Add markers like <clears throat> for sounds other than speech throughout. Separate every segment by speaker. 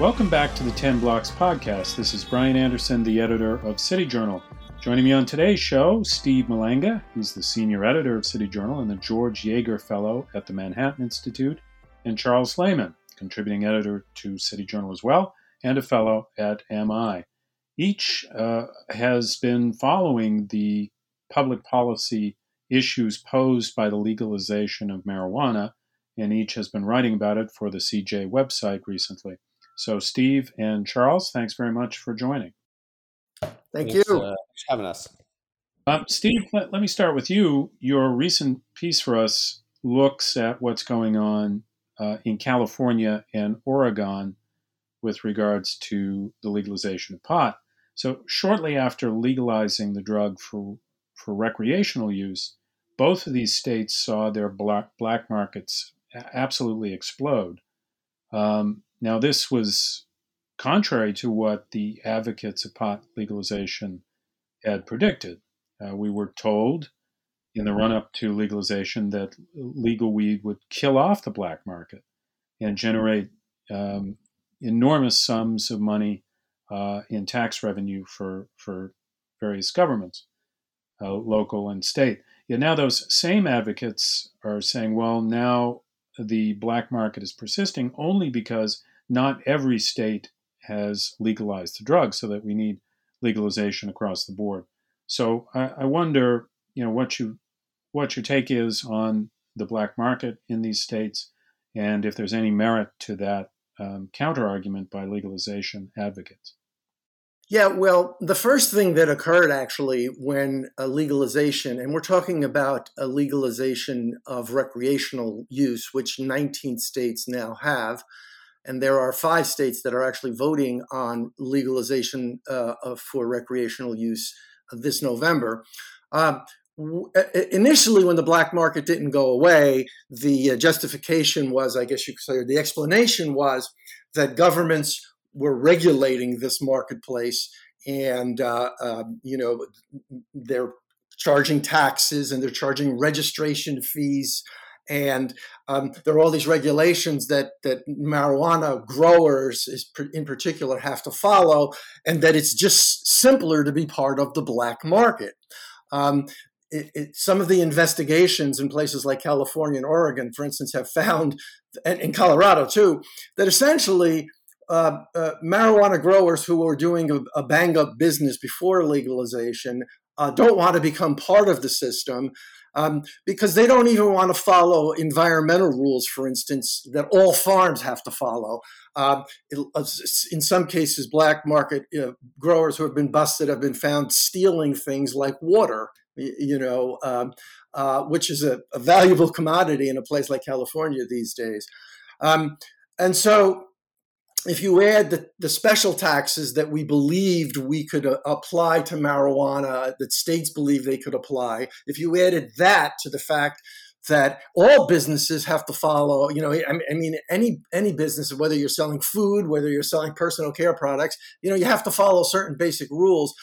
Speaker 1: Welcome back to the 10 Blocks podcast. This is Brian Anderson, the editor of City Journal. Joining me on today's show, Steve Malanga. He's the senior editor of City Journal and the George Yeager Fellow at the Manhattan Institute, and Charles Lehman, contributing editor to City Journal as well, and a fellow at MI. Each uh, has been following the public policy issues posed by the legalization of marijuana, and each has been writing about it for the CJ website recently. So, Steve and Charles, thanks very much for joining.
Speaker 2: Thank
Speaker 3: Thanks,
Speaker 2: you.
Speaker 3: uh, thanks for having us.
Speaker 1: Um, Steve, let, let me start with you. Your recent piece for us looks at what's going on uh, in California and Oregon with regards to the legalization of pot. So, shortly after legalizing the drug for, for recreational use, both of these states saw their black, black markets absolutely explode. Um, now, this was contrary to what the advocates of pot legalization had predicted. Uh, we were told in the run up to legalization that legal weed would kill off the black market and generate um, enormous sums of money uh, in tax revenue for, for various governments, uh, local and state. Yet now those same advocates are saying, well, now the black market is persisting only because not every state has legalized the drug, so that we need legalization across the board. So I, I wonder, you know, what you what your take is on the black market in these states, and if there's any merit to that um, counter argument by legalization advocates.
Speaker 2: Yeah, well, the first thing that occurred actually when a legalization, and we're talking about a legalization of recreational use, which 19 states now have, and there are five states that are actually voting on legalization uh, for recreational use this November. Um, initially, when the black market didn't go away, the uh, justification was, I guess you could say, the explanation was that governments were regulating this marketplace, and uh, um, you know they're charging taxes and they're charging registration fees and um, there are all these regulations that that marijuana growers is, in particular have to follow, and that it's just simpler to be part of the black market. Um, it, it, some of the investigations in places like California and Oregon, for instance, have found, and in Colorado too, that essentially uh, uh, marijuana growers who were doing a, a bang up business before legalization uh, don't want to become part of the system um, because they don't even want to follow environmental rules, for instance, that all farms have to follow. Um, it, uh, in some cases, black market you know, growers who have been busted have been found stealing things like water, you know, um, uh, which is a, a, valuable commodity in a place like California these days. Um, and so if you add the, the special taxes that we believed we could uh, apply to marijuana, that states believe they could apply, if you added that to the fact that all businesses have to follow, you know, I, I mean, any any business, whether you're selling food, whether you're selling personal care products, you know, you have to follow certain basic rules.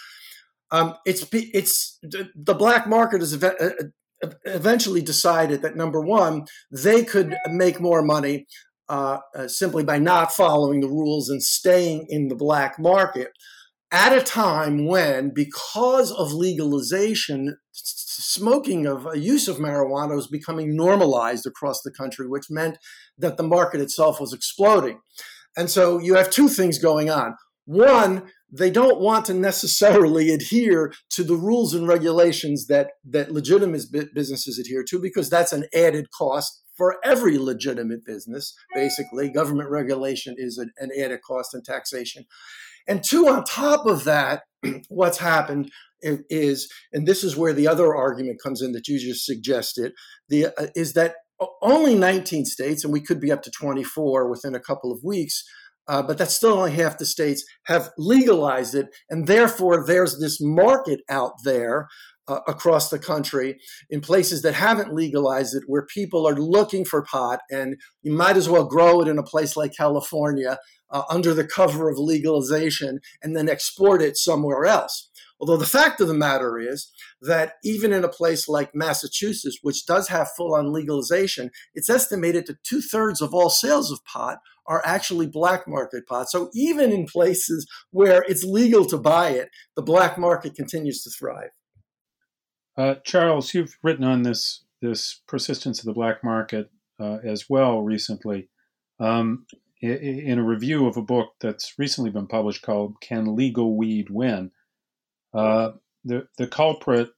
Speaker 2: Um, it's it's the black market is uh, uh, eventually decided that number one, they could make more money uh, uh, simply by not following the rules and staying in the black market at a time when, because of legalization, smoking of uh, use of marijuana was becoming normalized across the country, which meant that the market itself was exploding. And so you have two things going on. One, they don't want to necessarily <laughs> adhere to the rules and regulations that, that legitimate businesses adhere to because that's an added cost for every legitimate business. Basically, government regulation is an, an added cost and taxation. And two, on top of that, <clears throat> what's happened is, and this is where the other argument comes in that you just suggested, the, uh, is that only 19 states, and we could be up to 24 within a couple of weeks, uh, but that's still only half the states have legalized it, and therefore there's this market out there uh, across the country in places that haven't legalized it, where people are looking for pot, and you might as well grow it in a place like California uh, under the cover of legalization and then export it somewhere else. Although the fact of the matter is that even in a place like Massachusetts, which does have full on legalization, it's estimated that two thirds of all sales of pot are actually black market pot. So even in places where it's legal to buy it, the black market continues to thrive.
Speaker 1: Uh, Charles, you've written on this this persistence of the black market uh, as well recently. Um, in a review of a book that's recently been published called "Can Legal Weed Win?" Uh, the the culprit,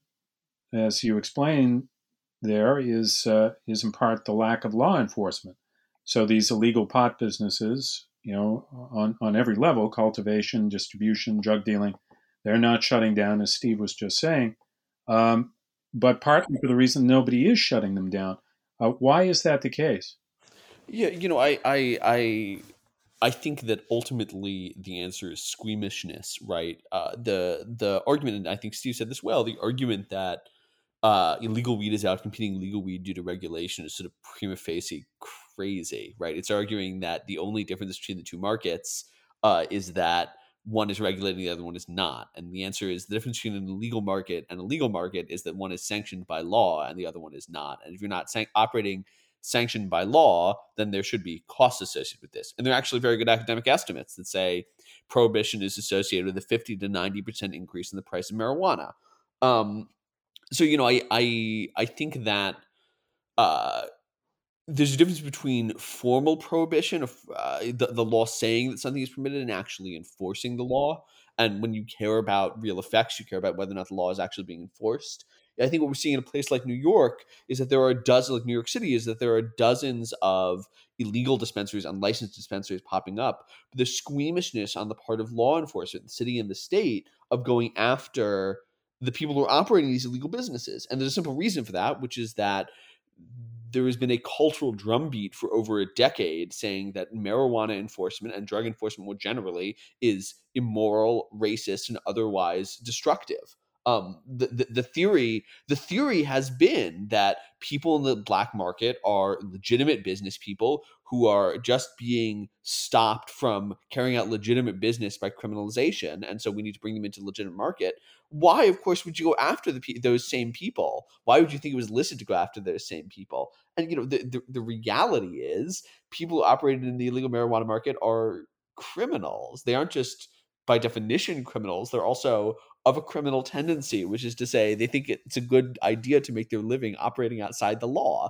Speaker 1: as you explain there, is uh, is in part the lack of law enforcement. So these illegal pot businesses, you know, on on every level, cultivation, distribution, drug dealing, they're not shutting down, as Steve was just saying. Um, but partly for the reason nobody is shutting them down. Uh, why is that the case?
Speaker 3: Yeah, you know, I, I, I, I think that ultimately the answer is squeamishness, right? Uh, the the argument, and I think Steve said this well. The argument that uh, illegal weed is outcompeting legal weed due to regulation is sort of prima facie crazy, right? It's arguing that the only difference between the two markets uh, is that one is regulating, the other one is not. And the answer is the difference between an illegal market and a legal market is that one is sanctioned by law and the other one is not. And if you're not san- operating sanctioned by law, then there should be costs associated with this. And there are actually very good academic estimates that say prohibition is associated with a 50 to 90% increase in the price of marijuana. Um, so, you know, I, I, I think that uh, there's a difference between formal prohibition of uh, the, the law saying that something is permitted and actually enforcing the law. And when you care about real effects you care about whether or not the law is actually being enforced. I think what we're seeing in a place like new york is that there are dozens like new york city is that there are dozens of illegal dispensaries unlicensed dispensaries popping up. The squeamishness on the part of law enforcement the city and the state of going after the people who are operating these illegal businesses. And there's a simple reason for that which is that there has been a cultural drumbeat for over a decade saying that marijuana enforcement and drug enforcement more generally is immoral, racist, and otherwise destructive. Um, the, the, the theory the theory has been that people in the black market are legitimate business people who are just being stopped from carrying out legitimate business by criminalization and so we need to bring them into the legitimate market why of course would you go after the those same people? Why would you think it was illicit to go after those same people? And you know the, the, the reality is people who operated in the illegal marijuana market are criminals. They aren't just by definition criminals. They're also of a criminal tendency which is to say they think it's a good idea to make their living operating outside the law.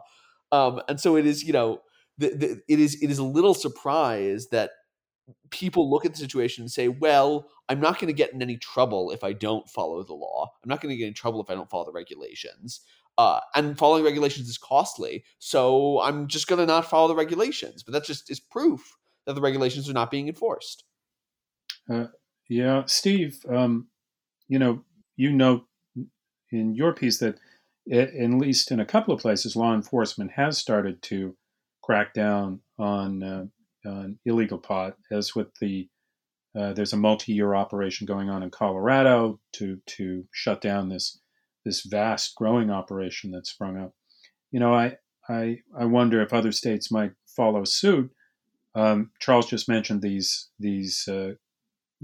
Speaker 3: Um, and so it is you know the, the, it is it is a little surprise that people look at the situation and say, well, I'm not going to get in any trouble if I don't follow the law. I'm not going to get in trouble if I don't follow the regulations. Uh, and following regulations is costly. So I'm just going to not follow the regulations. But that just is proof that the regulations are not being enforced.
Speaker 1: Uh, yeah, Steve, um, you know, you note in your piece that at least in a couple of places, law enforcement has started to crack down on uh, on illegal pot, as with the uh, there's a multi-year operation going on in Colorado to to shut down this this vast growing operation that's sprung up. You know, I I I wonder if other states might follow suit. Um, Charles just mentioned these these uh,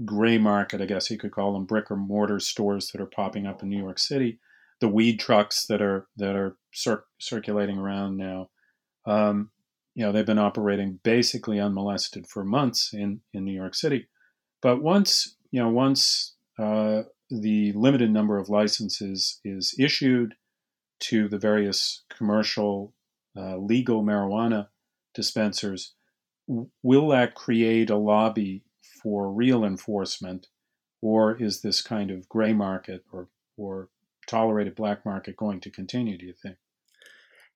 Speaker 1: gray market, I guess you could call them, brick or mortar stores that are popping up in New York City, the weed trucks that are that are cir- circulating around now. Um, you know, they've been operating basically unmolested for months in, in New York City. But once, you know, once uh, the limited number of licenses is issued to the various commercial uh, legal marijuana dispensers, will that create a lobby for real enforcement, or is this kind of gray market or or tolerated black market going to continue? Do you think?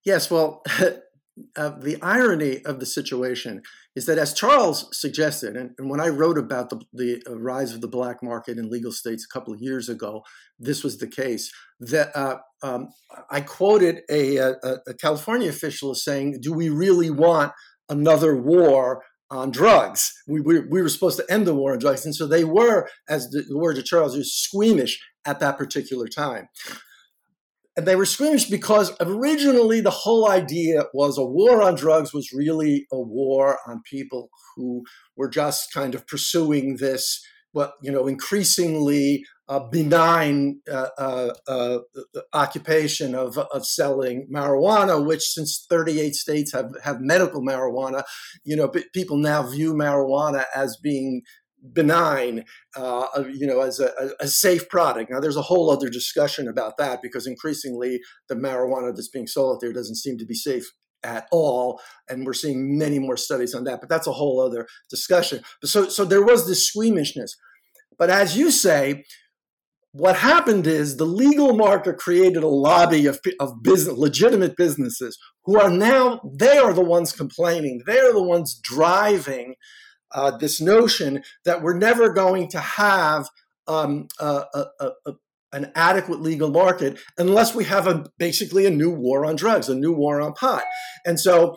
Speaker 2: Yes, well, <laughs> uh, the irony of the situation is that, as Charles suggested, and, and when I wrote about the, the uh, rise of the black market in legal states a couple of years ago, this was the case. That uh, um, I quoted a, a, a California official as saying, "Do we really want another war on drugs. We, we, we, were supposed to end the war on drugs. And so they were, as the, the words of Charles, was squeamish at that particular time. And they were squeamish because originally the whole idea was a war on drugs was really a war on people who were just kind of pursuing this well, you know, increasingly uh, benign uh, uh, uh, occupation of, of selling marijuana, which since 38 states have, have medical marijuana, you know, people now view marijuana as being benign, uh, you know, as a, a, safe product. Now, there's a whole other discussion about that because increasingly the marijuana that's being sold there doesn't seem to be safe at all, and we're seeing many more studies on that. But that's a whole other discussion. So, so there was this squeamishness. But as you say, what happened is the legal market created a lobby of, of business, legitimate businesses who are now, they are the ones complaining. They're the ones driving uh, this notion that we're never going to have um, a, a, a, an adequate legal market unless we have a basically a new war on drugs, a new war on pot. And so,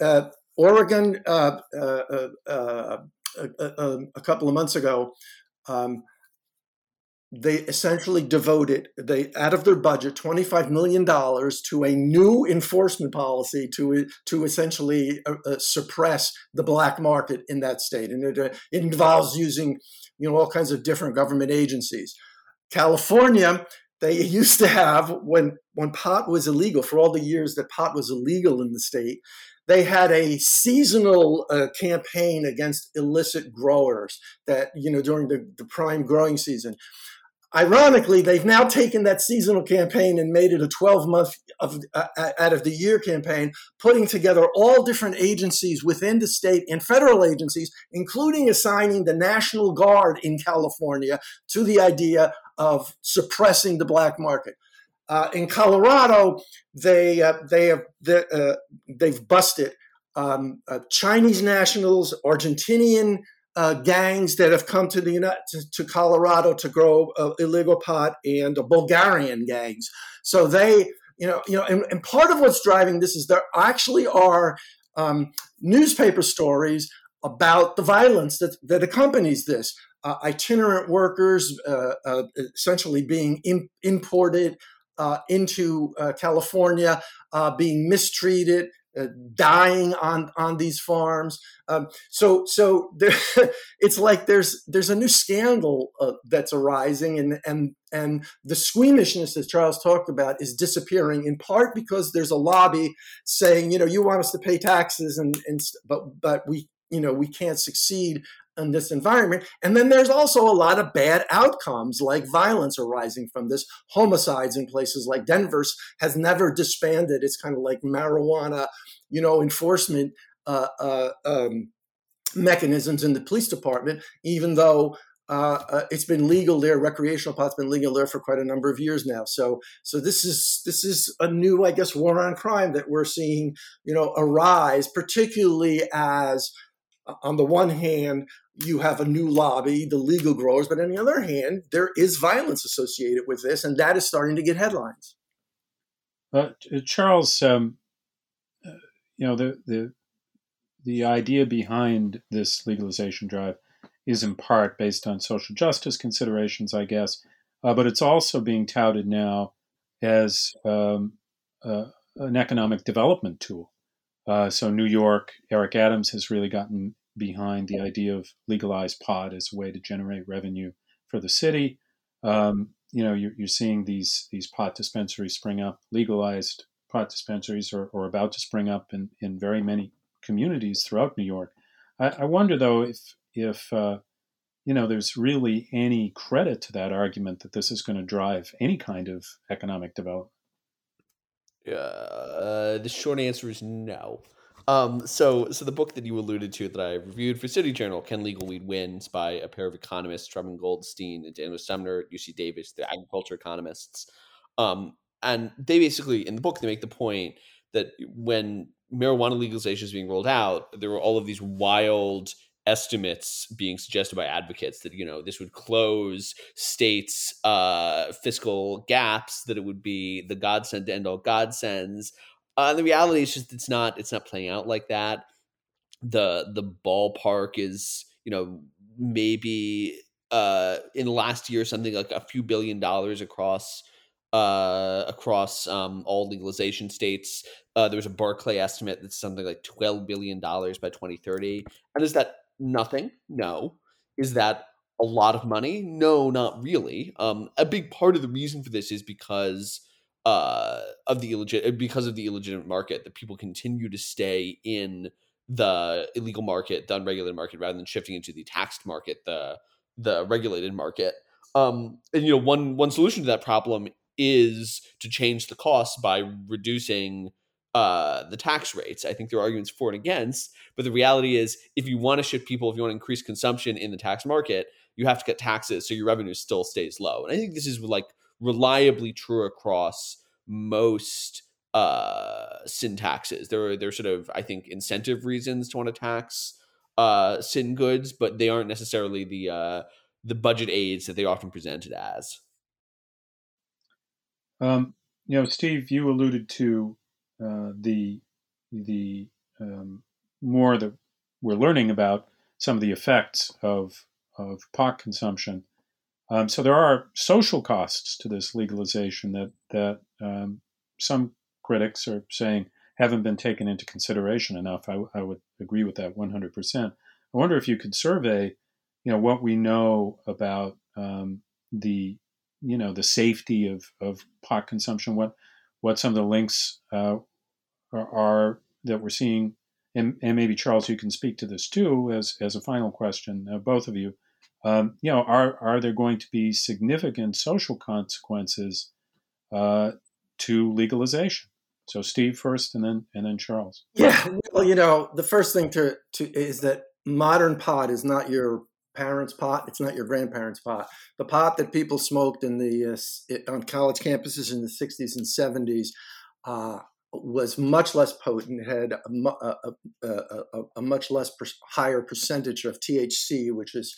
Speaker 2: uh, Oregon, uh, uh, uh a, couple of months ago, um, they essentially devoted they out of their budget 25 million dollars to a new enforcement policy to to essentially uh, uh, suppress the black market in that state. And it, uh, it, involves using you know all kinds of different government agencies. California they <laughs> used to have when when pot was illegal for all the years that pot was illegal in the state they had a seasonal uh, campaign against illicit growers that you know during the, the prime growing season Ironically, they've now taken that seasonal campaign and made it a 12 month of, uh, out of the year campaign, putting together all different agencies within the state and federal agencies, including assigning the National Guard in California to the idea of suppressing the black market. Uh, in Colorado, they uh, they have they, uh, they've busted um, uh, Chinese nationals, Argentinian uh, gangs that have come to the United to, to Colorado to grow uh, illegal pot and uh, Bulgarian gangs. So they, you know, you know, and, and, part of what's driving this is there actually are um, newspaper stories about the violence that that accompanies this. Uh, itinerant workers uh, uh, essentially being in, imported into California, being mistreated, uh, dying on on these farms. Um, so so <laughs> there, it's like there's there's a new scandal uh, that's arising, and and and the squeamishness that Charles talked about is disappearing in part because there's a lobby saying you know you want us to pay taxes and and but but we you know we can't succeed in this environment. And then there's also a lot of bad outcomes like violence arising from this. Homicides in places like Denver's has never disbanded. It's kind of like marijuana, you know, enforcement uh, uh, um, mechanisms in the police department, even though uh, uh, it's been legal there. Recreational pot's been legal there for quite a number of years now. So, so this is this is a new, I guess, war on crime that we're seeing, you know, arise, particularly as on the one hand, you have a new lobby, the legal growers, but on the other hand, there is violence associated with this, and that is starting to get headlines.
Speaker 1: Uh, Charles, um, uh, you know the the the idea behind this legalization drive is in part based on social justice considerations, I guess, uh, but it's also being touted now as um, uh, an economic development tool. Uh, so New York, Eric Adams has really gotten behind the idea of legalized pot as a way to generate revenue for the city. Um, you know, you're, you're, seeing these these pot dispensaries spring up, legalized pot dispensaries are, are about to spring up in, in very many communities throughout New York. I, I wonder though if if uh, you know there's really any credit to that argument that this is going to drive any kind of economic development.
Speaker 3: Uh, the short answer is no. Um, so, so the book that you alluded to that I reviewed for City Journal, "Can Legal Weed Wins?" by a pair of economists, Robin Goldstein and Daniel Sumner, UC Davis, the agriculture economists. Um, and they basically, in the book, they make the point that when marijuana legalization is being rolled out, there were all of these wild estimates being suggested by advocates that you know this would close states' uh, fiscal gaps, that it would be the godsend to end all godsends. Uh, the reality is just it's not it's not playing out like that. The the ballpark is you know maybe uh, in the last year something like a few billion dollars across uh, across um, all legalization states. Uh, there was a Barclay estimate that's something like twelve billion dollars by twenty thirty. And is that nothing? No. Is that a lot of money? No, not really. Um, a big part of the reason for this is because uh, of the illegit because of the illegitimate market that people continue to stay in the illegal market, the unregulated market, rather than shifting into the taxed market, the the regulated market. Um, and you know, one one solution to that problem is to change the costs by reducing uh, the tax rates. I think there are arguments for and against, but the reality is, if you want to shift people, if you want to increase consumption in the tax market, you have to cut taxes so your revenue still stays low. And I think this is like reliably true across most uh sin taxes. There are there's sort of I think incentive reasons to want to tax uh sin goods, but they aren't necessarily the uh the budget aids that they often presented as.
Speaker 1: Um, you know, Steve, you alluded to uh, the the um, more that we're learning about some of the effects of of pot consumption. Um, so there are social costs to this legalization that that um, some critics are saying haven't been taken into consideration enough. I, I would agree with that 100%. I wonder if you could survey, you know, what we know about um, the, you know, the safety of, of pot consumption. What what some of the links uh, are, are, that we're seeing, and, and, maybe Charles, you can speak to this too as as a final question, uh, both of you. Um, you know, are are there going to be significant social consequences uh, to legalization? So Steve first, and then and then Charles.
Speaker 2: Yeah, well, you know, the first thing to to is that modern pot is not your parents' pot. It's not your grandparents' pot. The pot that people smoked in the uh, on college campuses in the '60s and '70s uh, was much less potent. Had a, a, a, a much less per, higher percentage of THC, which is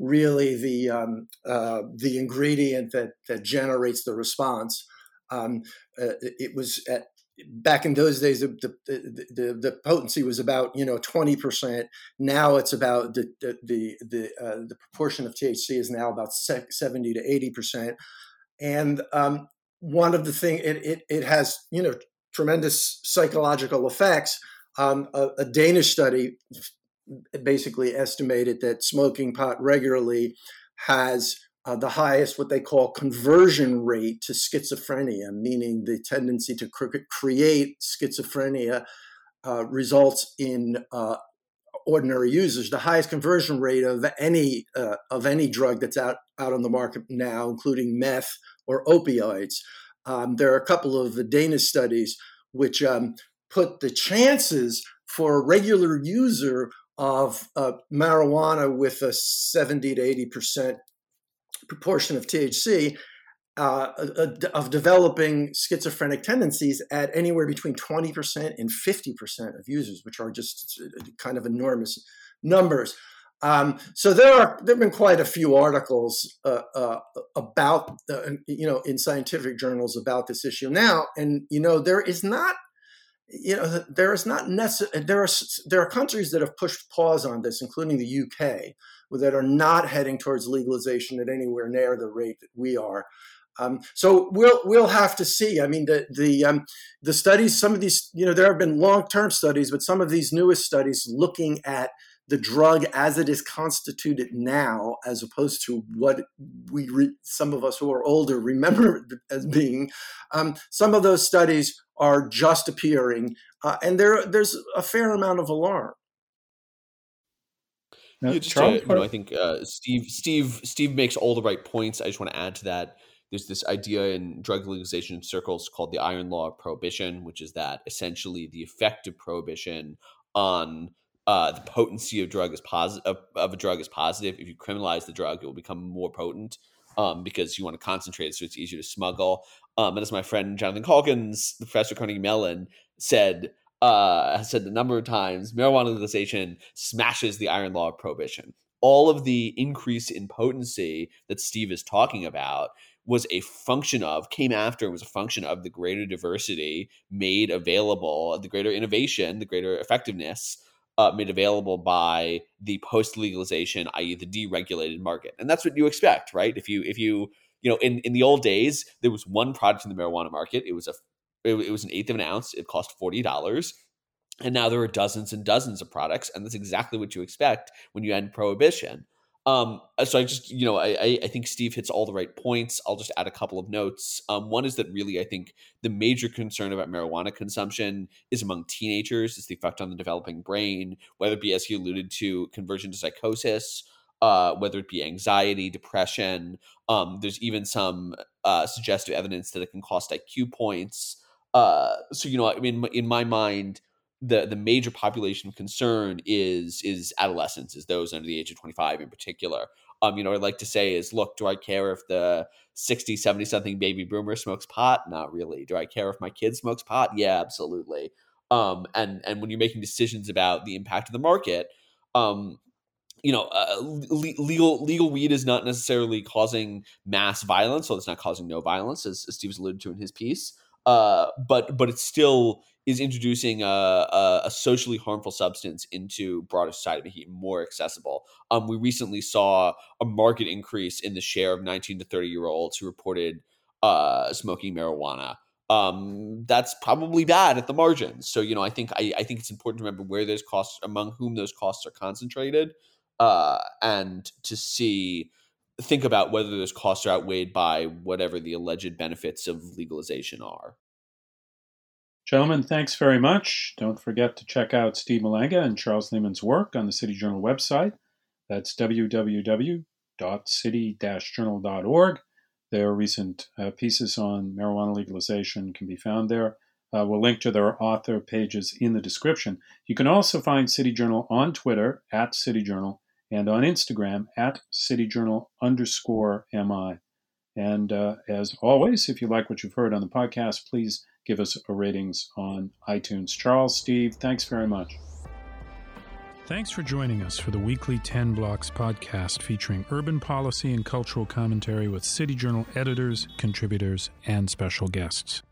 Speaker 2: really the um, uh, the ingredient that that generates the response. Um, uh, it was at back in those days, the, the, the, the, potency was about you know twenty percent. Now it's about the the the the, uh, the, proportion of THC is now about seventy to eighty percent. And um, one of the thing it, it it has you know tremendous psychological effects. Um, a, a Danish study basically estimated that smoking pot regularly has uh, the highest, what they call conversion rate to schizophrenia, meaning the tendency to cre- create schizophrenia uh, results in uh, ordinary users. The highest conversion rate of any uh, of any drug that's out out on the market now, including meth or opioids. Um, there are a couple of Danish studies which um, put the chances for a regular user of uh, marijuana with a 70 to 80 percent proportion of THC uh, of developing schizophrenic tendencies at anywhere between 20% and 50% of users, which are just uh, kind of enormous numbers. Um, so there are there have been quite a few articles uh, uh, about uh, you know in scientific journals about this issue now, and you know there is not you know there is not necessary there are there are countries that have pushed pause on this, including the UK, that are not heading towards legalization at anywhere near the rate that we are. Um, so we'll we'll have to see. I mean, the the um, the studies, some of these, you know, there have been long term studies, but some of these newest studies looking at the drug as it is constituted now, as opposed to what we re- some of us who are older remember <laughs> as being. Um, some of those studies are just appearing, uh, and there there's a fair amount of alarm.
Speaker 3: Yeah, just to, you know, I think uh, Steve Steve Steve makes all the right points. I just want to add to that. There's this idea in drug legalization circles called the iron law of prohibition, which is that essentially the effect of prohibition on uh, the potency of drug is positive of, of, a drug is positive. If you criminalize the drug, it will become more potent um, because you want to concentrate it so it's easier to smuggle. Um, and as my friend Jonathan Caulkins, the professor Carnegie Mellon, said, uh, has said a number of times, marijuana legalization smashes the iron law of prohibition. All of the increase in potency that Steve is talking about was a function of, came after, was a function of the greater diversity made available, the greater innovation, the greater effectiveness uh, made available by the post legalization, i.e., the deregulated market, and that's what you expect, right? If you if you you know in in the old days there was one product in the marijuana market, it was a it, it was an eighth of an ounce. It cost forty dollars. And now there are dozens and dozens of products, and that's exactly what you expect when you end prohibition. Um, so I just, you know, I, I think Steve hits all the right points. I'll just add a couple of notes. Um, one is that really, I think the major concern about marijuana consumption is among teenagers. Is the effect on the developing brain, whether it be as he alluded to, conversion to psychosis, uh, whether it be anxiety, depression. Um, there's even some uh, suggestive evidence that it can cost IQ points. Uh, so you know, I mean, in my mind, the the major population of concern is is adolescents, is those under the age of 25 in particular. Um, you know, I'd like to say is, look, do I care if the 60, 70 something baby boomer smokes pot? Not really. Do I care if my kid smokes pot? Yeah, absolutely. Um, and and when you're making decisions about the impact of the market, um, you know, uh, legal legal weed is not necessarily causing mass violence, so it's not causing no violence, as, as Steve's alluded to in his piece. Uh, but but it's still is introducing a, a, a, socially harmful substance into broader society, it more accessible. Um, we recently saw a market increase in the share of 19 to 30 year olds who reported uh, smoking marijuana. Um, that's probably bad at the margins. So you know, I think I, I think it's important to remember where those costs, among whom those costs are concentrated, uh, and to see think about whether those costs are outweighed by whatever the alleged benefits of legalization are.
Speaker 1: Gentlemen, thanks very much. Don't forget to check out Steve Malanga and Charles Lehman's work on the City Journal website. That's www.city-journal.org. Their recent uh, pieces on marijuana legalization can be found there. Uh, we'll link to their author pages in the description. You can also find City Journal on Twitter at City Journal and on Instagram at City Journal underscore MI. And uh, as always, if you like what you've heard on the podcast, please give us a ratings on iTunes. Charles, Steve, thanks very much. Thanks for joining us for the weekly 10 Blocks podcast featuring urban policy and cultural commentary with City Journal editors, contributors, and special guests.